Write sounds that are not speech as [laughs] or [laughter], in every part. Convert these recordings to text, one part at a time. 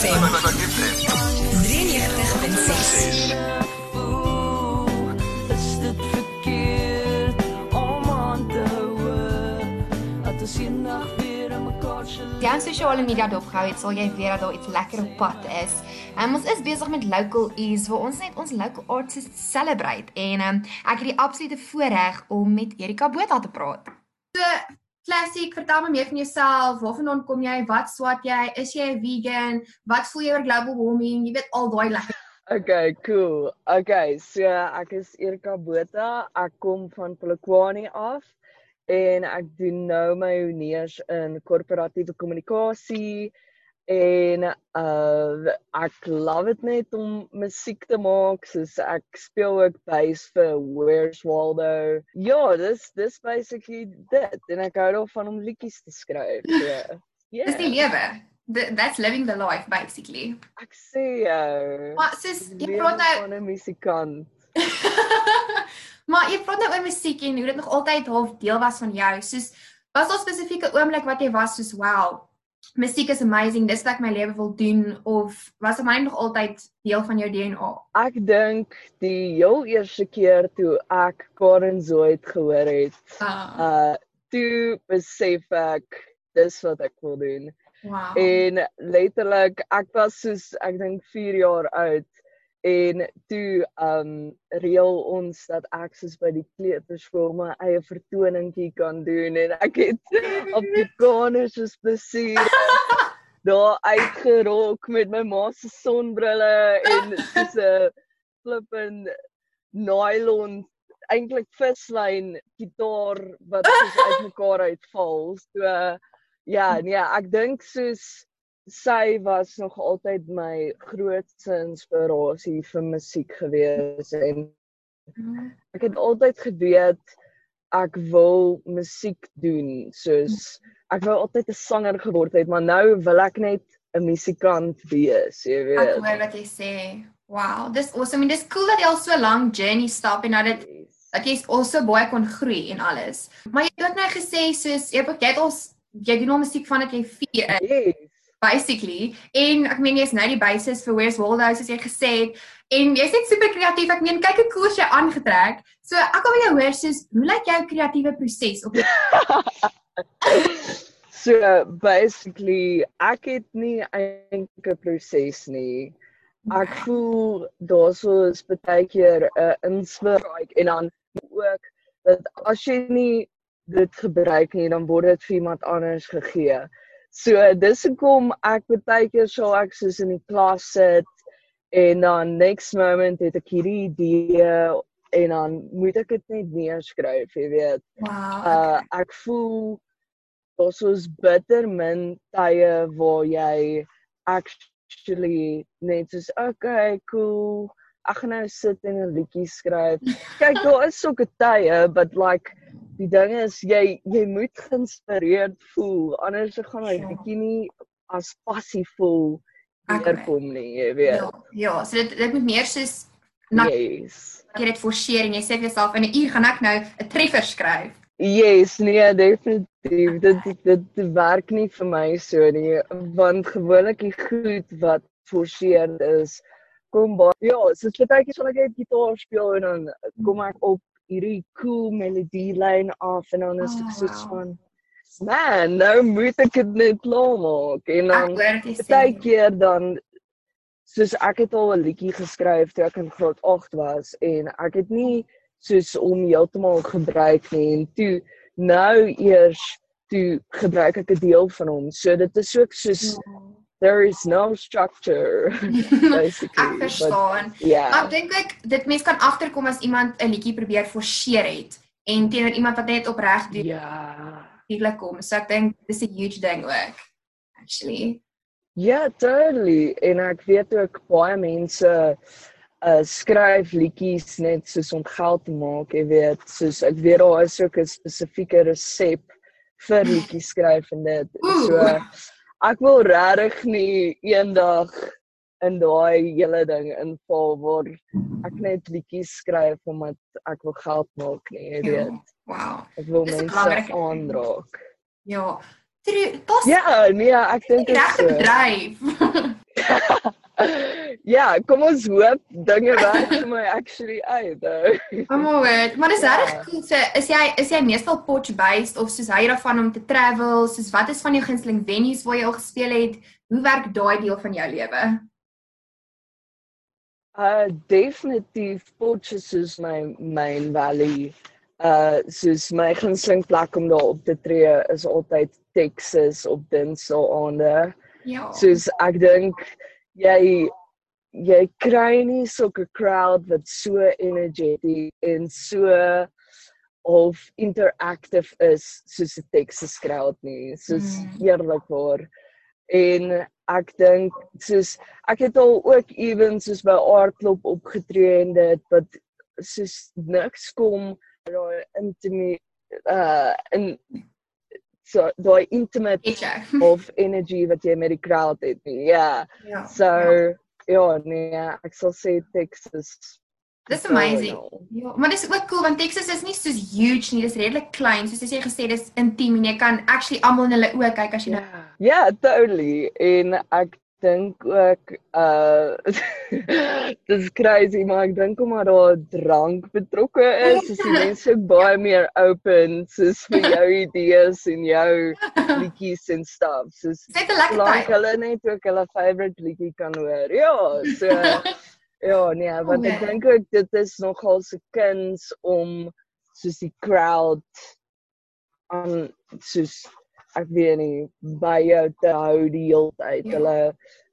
FM. 93.6. Die aan sosiale media dopgehou het, sal jy weet dat daar iets lekker op pad is. Um, ons is besig met local ease waar ons net ons local artists celebrate en um, ek het die absolute voorreg om met Erika Botha te praat. So, klassiek, vertel my meer van jouself. Waarvandaan kom jy? Wat swat jy? Is jy 'n vegan? Wat voel jy oor global warming? Jy weet al daai lekker. Okay, cool. Okay, so ek is Erika Botha. Ek kom van Polokwane af en ek doen nou my honeurs in korporatiewe kommunikasie en uh ek love dit net om musiek te maak soos ek speel ook bass vir Where's Waldo. Ja, dis dis basically dit en ek hou daarvan om liedjies te skryf. Ja. [laughs] Yeah. Dis die lewe. Th- That's living the life basically. Ek sê jou. Maar sis, jy praat nou van 'n musikant. [laughs] maar jy praat nou oor musiek en hoe dit nog altyd half deel was van jou. Soos was daar spesifieke oomblik wat jy was soos wow, musiek is amazing, dis wat ek my lewe wil doen of was dit maar nog altyd deel van jou DNA? Ek dink die heel eerste keer toe ek Karen Zoid gehoor het, Ah, uh toe besef ek dis wat ek wil doen. wow. En letterlik ek was soos ek dink 4 jaar oud en toe um reël ons dat ek soos by die kleuterskool my eie vertoningkie kan doen en ek het op die kamers soos plesier daar uitgerok met my ma se sonbrille en soos [laughs] 'n flippin nylon eintlik vislyn gitaar wat soos uitmekaar uitval. So ja, nee, ek dink soos sy was nog altyd my grootste inspirasie vir musiek gewees en ek het altyd geweet ek wil musiek doen soos ek wou altyd 'n sanger geword het maar nou wil ek net 'n musikant wees jy Ek weet hoor wat jy sê. Wow, dis awesome. En dis cool dat jy al so lank journey stap en dat dit dat jy also baie kon groei en alles. Maar jy het ook nou gesê soos jy het ons jy doen al musiek vandat jy 4 is yes basically en ek meen jy's nou die basis vir Where's Waldo soos jy gesê het en jy's net super kreatief. Ek meen kyk hoe cool jy aangetrek. So ek wil jou hoor soos hoe lyk jou kreatiewe proses op [laughs] So basically ek het nie eintlik 'n proses nie. Ek voel daarso is baie keer 'n inspirasie en dan ook dat as jy nie dit gebruik nie dan word dit vir iemand anders gegee. So dis hoekom ek baie keer sou ek soos in die klas sit en dan next moment het ek hierdie idee en dan moet ek dit net neerskryf, jy weet. Wow. Uh ek voel daar's soos bitter min tye waar jy actually net soos okay, cool. Ek gaan nou sit en 'n liedjie skryf. [laughs] Kyk, daar is sulke tye, but like die ding is jy jy moet geïnspireerd voel anders gaan hy Ja. bietjie nie as passief voel Ek neerkom nie, jy weet. ja, ja, so dit dit moet meer soos Yes. jy dit forceer en jy sê vir jouself in 'n uur gaan ek nou 'n treffer skryf. Yes, nee, definitief. Dit dit dit werk nie vir my so nie, want gewoonlik die goed wat forceer is kom baie ja, soos baie keer sal ek net gitaar speel en dan kom ek op hierdie cool melodielyn af en dan is ek Oh, soos wow. van man, nou moet ek dit net maak en dan baie keer dan soos ek het al 'n liedjie geskryf toe ek in graad 8 was en ek het nie soos om heeltemal gebruik nie en toe nou eers toe gebruik ek 'n deel van hom. So dit is ook soos there is no structure [laughs] basically. Ek verstaan. Ja. Ek dink ek dit mens kan agterkom as iemand 'n liedjie probeer forceer het en teenoor iemand wat net opreg doen Ja. natuurlik kom. So ek dink dis 'n huge ding ook. Actually. Ja, totally. En ek weet ook baie mense uh skryf liedjies net soos om geld te maak, jy weet, soos ek weet daar is ook 'n spesifieke resep vir [laughs] liedjies skryf en dit. So Oeh. Ek wil regtig nie eendag in daai hele ding inval waar ek net liedjies skryf omdat ek wil geld maak nie, jy Ja. weet. Wow. Ek wil Dis 'n mense aanraak. Ja. True. Dis Ja, nee, ek dink dit is regte so. bedryf. [laughs] [laughs] ja, kom ons hoop dinge werk vir my actually uit. Almal weet, maar dis reg ja. cool. So, is jy is jy meestal Potch based of soos hy daarvan om te travel? Soos wat is van jou gunsteling venues waar jy al gespeel het? Hoe werk daai deel van jou lewe? Uh definitief Potch is my main valley. Uh soos my gunsteling plek om daar op te tree is altyd Texas op Dinsdae. Ja. Soos ek dink jy jy kry nie 'n crowd wat so energetic en so of interactive is soos 'n Texas crowd nie. Soos mm. eerlikwaar. En ek dink soos ek het al ook ewen soos by aardklop opgetree en dit wat soos niks kom daai intimate uh in so daai intimate [laughs] of energy wat jy met die crowd het nie. Ja. Yeah. So ja. ja, nee, ek sal sê Texas. Dis amazing. Ja, maar dis ook cool want Texas is nie so huge nie, dis redelik klein. Soos jy gesê dis intiem en jy kan actually almal in hulle oë kyk as jy Ja, yeah. yeah, totally. En ek dink ook uh [laughs] dis crazy maar ek dink omdat daar drank betrokke is, is die mense baie meer open soos vir jou idees en jou liedjies en stuff. Soos net 'n lekker tyd. Hulle net ook hulle favorite liedjie kan hoor. Ja, so [laughs] ja, nee, want ek dink ook dit is nogal se kuns om soos die crowd aan soos ek weet nie by jou te hou die hele tyd. Ja. Hulle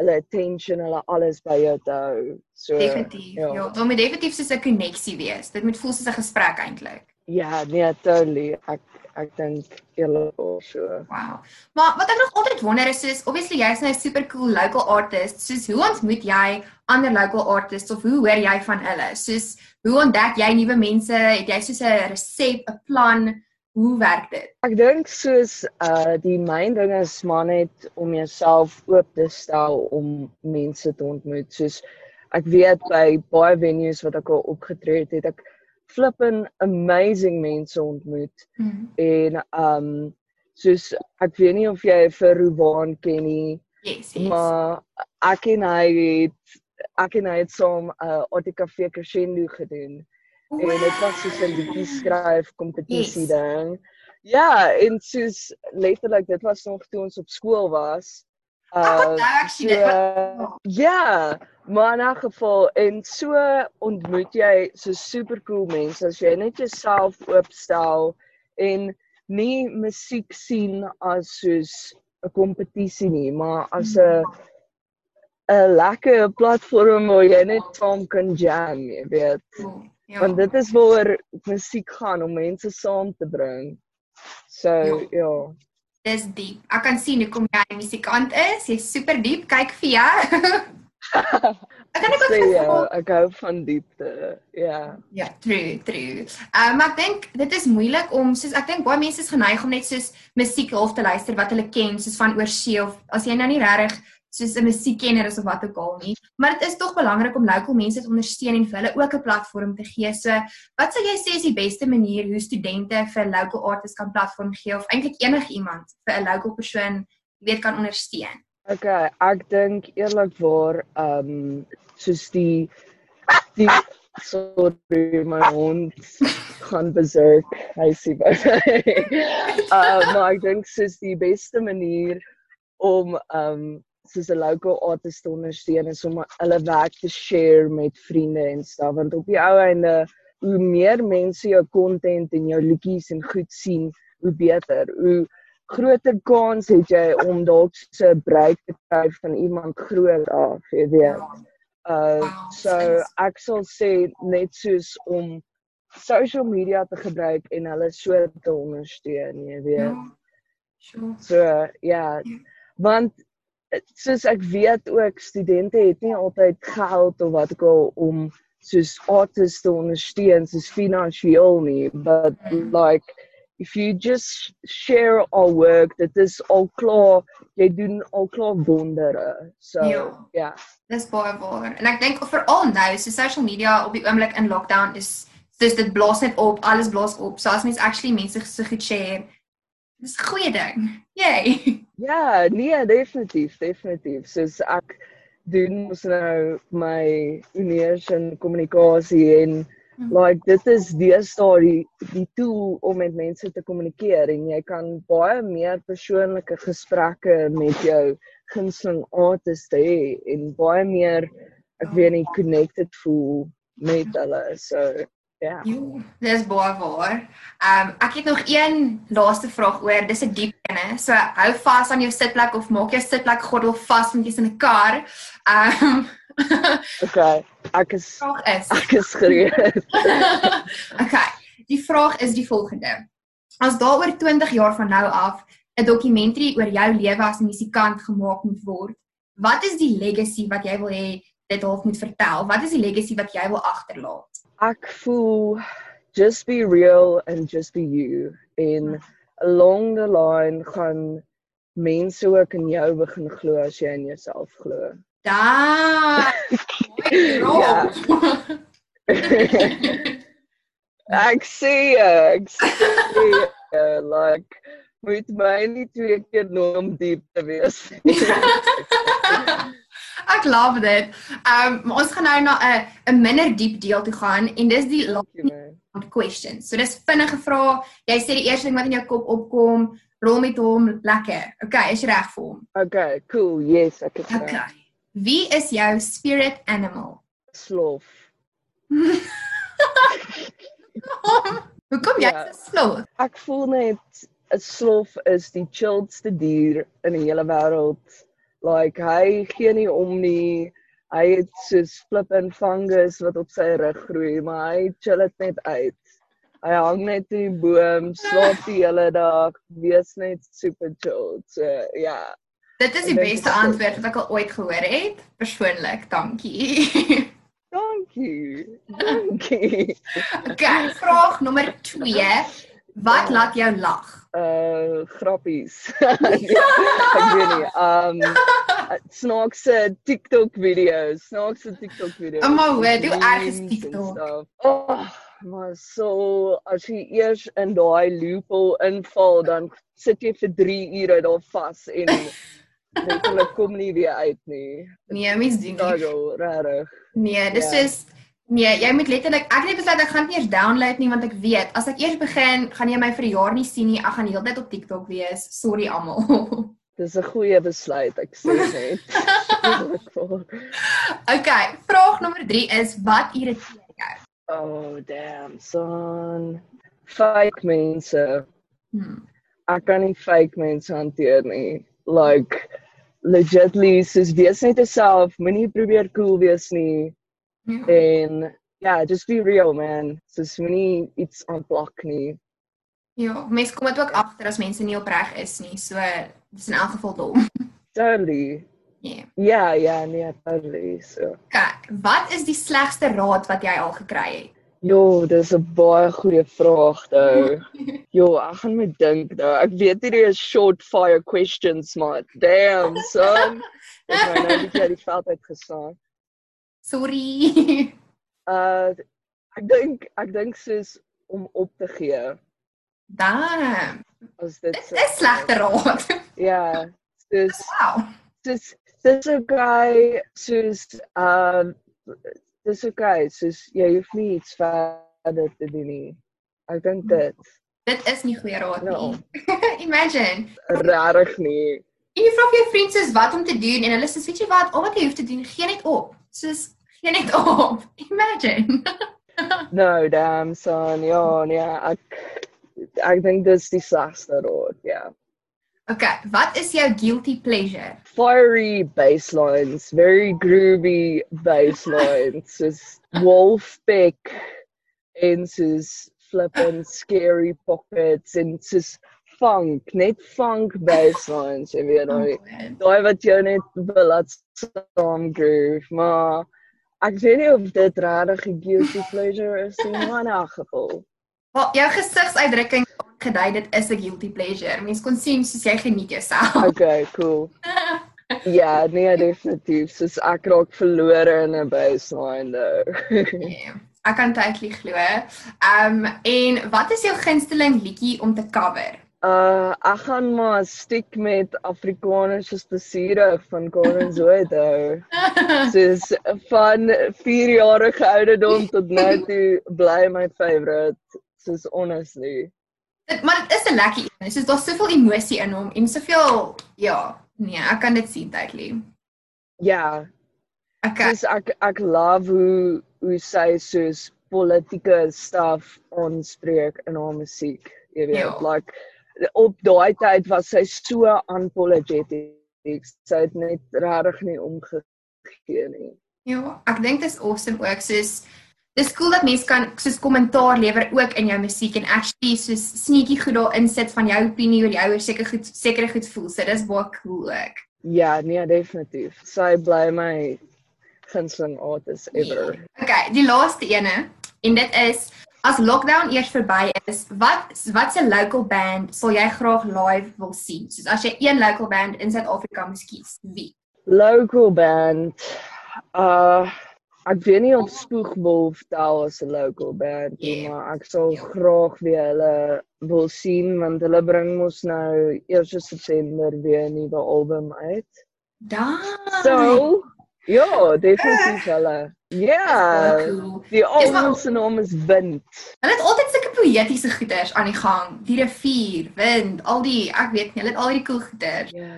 hulle attention, hulle alles by jou te hou. So Definitief. Ja, ja dit moet definitief soos 'n koneksie wees. Dit moet voel soos 'n gesprek eintlik. Ja, nee, totally. Ek ek dink eerlikwaar so. Wow. Maar wat ek nog altyd wonder is is obviously jy's nou 'n super cool local artist. Soos hoe ontmoet jy ander local artists of hoe hoor jy van hulle? Soos hoe ontdek jy nuwe mense? Het jy soos 'n resep, 'n plan? Hoe werk dit? Ek dink soos uh die myn ding is maar net om jouself oop te stel om mense te ontmoet. Soos ek weet by baie venues wat ek al opgetree het, het ek flippin amazing mense ontmoet. Mm -hmm. En um soos ek weet nie of jy vir Ruwan ken nie. Yes, yes. Maar ek en hy het ek en hy het saam 'n uh, ATKV crescendo gedoen. En dit was soos 'n liedjie skryf kompetisie yes. ding. Ja, en soos letterlik dit was nog toe ons op skool was. Uh so, ja, maar in 'n geval en so ontmoet jy so super cool mense as jy net jouself oopstel en nie musiek sien as soos 'n kompetisie nie, maar as 'n mm. 'n lekker platform waar jy net saam kan jam, jy weet. Mm. Ja. Want dit is waar musiek gaan om mense saam te bring. So ja. ja. Dis diep. Ek kan sien hoe kom jy musikant is. Jy's super diep. Kyk vir jou. [laughs] ek kan net sê ja, ek hou van diepte. Ja. Ja, true, true. Ehm um, ek dink dit is moeilik om soos ek dink baie mense is geneig om net soos musiek half te luister wat hulle ken, soos van oorsee of as jy nou nie regtig soos 'n musiekkenner is of wat ook al nie. Maar dit is tog belangrik om local mense te ondersteun en vir hulle ook 'n platform te gee. So, wat sou jy sê is die beste manier hoe studente vir local artists kan platform gee of eintlik enigiemand vir 'n local persoon weet kan ondersteun? Okay, ek dink eerlikwaar, ehm um, soos die die sorry my hond gaan berserk. Hy sê baie. Uh maar ek dink soos die beste manier om ehm um, soos 'n local artist te ondersteun is om hulle werk te share met vriende en stuff want op die ou einde hoe meer mense jou content en jou liedjies en goed sien, hoe beter. Hoe groter kans het jy om dalk so 'n break te kry van iemand groot af, jy weet. Uh so ek sal sê net soos om social media te gebruik en hulle so te ondersteun, jy weet. Ja. Sure. So ja, yeah, want soos ek weet ook studente het nie altyd geld of wat ek al om soos artists te ondersteun soos finansiëel nie but like if you just share our work that is al klaar jy doen al klaar wondere. So ja. yeah. dis baie waar. En ek dink veral nou so social media op die oomblik in lockdown is dis dit blaas net op alles blaas op. So as mens actually mense so goed share dis 'n goeie ding. Jy. [laughs] Ja, nee, definitief, definitief. Soos ek doen ons nou my uniers en kommunikasie en Mhm. like dit is deesdae die die tool om met mense te kommunikeer en jy kan baie meer persoonlike gesprekke met jou gunsteling artiste hê en baie meer ek weet nie connected voel met hulle so ja Jo, dis baie waar. Ehm um, ek het nog een laaste vraag oor. Dis 'n diep ene. So hou vas aan jou sitplek of maak jou sitplek gordel vas met jy's in 'n kar. Ehm [laughs] um, okay ek is is ek is gereed [laughs] okay. Die vraag is die volgende. As daar oor 20 jaar van nou af 'n dokumentary oor jou lewe as musikant gemaak moet word, wat is die legacy wat jy wil hê dit half moet vertel? Wat is die legacy wat jy wil agterlaat? Ek voel just be real and just be you en along the line gaan mense ook in jou begin glo as jy in jouself glo. Daai. Mooi Ja. drop. [laughs] ek sê ek sê uh, like moet my nie twee keer noem diep te wees. [laughs] Ek love dit. Ehm um, maar ons gaan nou na 'n 'n minder diep deel toe gaan en dis die last questions. So dis vinnige vrae. Jy sê die eerste ding wat in jou kop opkom, rol met hom lekker. Okay, is jy reg vir hom? Okay, cool. Yes, ek het Okay. okay. Wie is jou spirit animal? slof. [laughs] Hoekom jy Ja. so slow? Ek voel net 'n slof is die chillste dier in die hele wêreld. Like hy gee nie om nie. Hy het soos flip en fungus wat op sy rug groei, maar hy chill dit net uit. Hy hang net in die boom, slaap die hele dag, wees net super chill. So ja. Dit is die beste antwoord wat ek al ooit gehoor het. Persoonlik, dankie. [laughs] Dankie. Dankie. [laughs] okay, vraag nommer 2. Wat laat jou lag? Uh grappies. [laughs] nee, ek weet nie. Um snaakse TikTok video's, snaakse TikTok video's. Maar hoor, hoe erg is TikTok? Oh, maar so as jy eers in daai loophole inval, dan sit jy vir 3 ure daar vas en [laughs] net hulle kom nie weer uit nie. Nee, mens doen nie. Struggle, regtig. Nee, dis Ja. is nee, jy moet letterlik ek het besluit ek gaan dit nie eers download nie want ek weet as ek eers begin, gaan jy my vir 'n jaar nie sien nie. Ek gaan heeltyd op TikTok wees. Sorry almal. [laughs] Dis 'n goeie besluit, ek sê net. [laughs] Okay, vraag nommer 3 is wat irriteer jou? Oh damn son. Fake mense. Hmm. Ek kan nie fake mense hanteer nie. Like legitly soos wees net jouself, moenie probeer cool wees nie Ja. en yeah, just be real man. Soos moenie iets aanplak nie. Ja, mense kom dit ook agter as mense nie opreg is nie. So dis in elk geval dom. [laughs] Totally. Ja. Ja, ja, nee, totally. So. Okay, wat is die slegste raad wat jy al gekry het? Jo, dis 'n baie goeie vraag nou. [laughs] Jo, ek gaan moet dink nou. Ek weet hierdie is short fire questions, maar damn son. [laughs] Ek het my nou net uit die veld uitgeslaan. Sorry. [laughs] Uh ek dink ek dink soos om op te gee Damn. as dit Dit is slegte raad. [laughs] Ja, soos Wow. soos dis okay, soos um dis okay, soos jy hoef nie iets verder te doen nie. Ek dink dit Dit is nie goeie raad Ja. nie. [laughs] Imagine. regtig nie. En jy vra vir jou vriende soos wat om te doen en hulle sê weet jy wat, al wat jy hoef te doen, gee net op. Soos gee net op. Imagine. [laughs] No, damn son. Oh, ja, nee, ek ek dink dis die slegste raad, ja. Okay, what is your guilty pleasure? Fiery basslines, very groovy basslines, soos [laughs] Wolfpack en soos flippin scary pockets en soos funk, net funk basslines, jy weet nou. Daai wat jou net wil laat saam groove, maar ek weet nie of dit regtig 'n guilty pleasure is nie, maar in elk geval. Wel, jou gesigsuitdrukking gedui dit is 'n guilty pleasure. Mens kon sien soos jy geniet jouself. [laughs] Okay, cool. Ja, nee, definitief. Soos ek raak verlore in 'n baseline nou. Nee, ek kan totally glo. Ehm um, en wat is jou gunsteling liedjie om te cover? Uh ek gaan maar stiek met Afrikaanse spesiere van Collins Wood hou. [laughs] Soos van 4 jarige ouderdom tot nou toe bly my favourite. Soos honestly. Dit maar dit is 'n lekker een. Soos daar's soveel emosie in hom en soveel ja, nee, ek kan dit sien tydlik. Ja. Okay. Soos ek ek love hoe hoe sy soos politieke stuff aanspreek in haar musiek. Jy weet, Ja. like op daai tyd was sy so unapologetic. Sy het net regtig nie omgegee nie. Ja, ek dink dit is awesome ook soos dis cool dat mense kan soos kommentaar lewer ook in jou musiek en actually soos sneetjie goed daar insit van jou opinie oor die ouers seker goed sekere goed voel. So dis baie cool ook. Ja, nee, definitief. Sy bly my gunsteling artist ever. Okay, die laaste ene en dit is as lockdown eers verby is, wat wat se local band sal jy graag live wil sien? Soos as jy een local band in Suid-Afrika moet kies, wie? Local band. Uh ek weet nie of Spoegwolf tel as 'n local band nie, Ja. maar ek sal graag weer hulle wil sien want hulle bring mos nou 1 September weer 'n nuwe album uit. Daar. So, ja, definitief hulle. Ja. cool. Die maar- album se naam is Wind. Hulle het altyd sulke poëtiese goeters aan die gang. Die rivier, wind, al die, ek weet nie, hulle het al die cool goeters. Ja.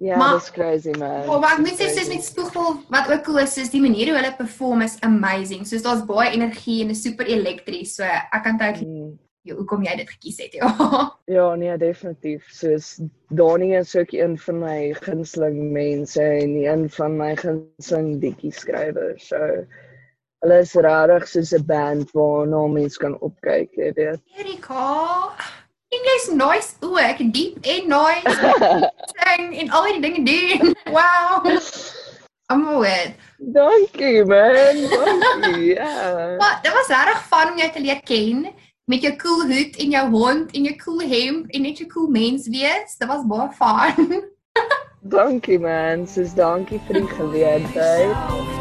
Ja, Maar- dis crazy man. Oh, maar ek moet sê soos met Spoegwolf wat ook cool is, is die manier hoe hulle perform is amazing. Soos daar's baie energie en is super elektries. So ek kan tyd Mm. Ja, hoekom jy dit gekies het. Ja. [laughs] Ja, nee, definitief. Soos Donnie is ook een van my gunsteling mense en een van my gunsteling liedjie skrywers. So hulle is regtig soos 'n band waarna mense kan opkyk, jy weet. Erika. En jy's nice ook, diep en nice. [laughs] Sing en al die dinge doen. Wow. Almal weet. Dankie man. Dankie. [laughs] Ja. Maar dit was regtig fun om jou te leer ken met jou cool hoed en jou hond en jou cool hemp en net 'n cool mens wees. Dit was baie fun. [laughs] Dankie man. Soos dankie vir die geleentheid.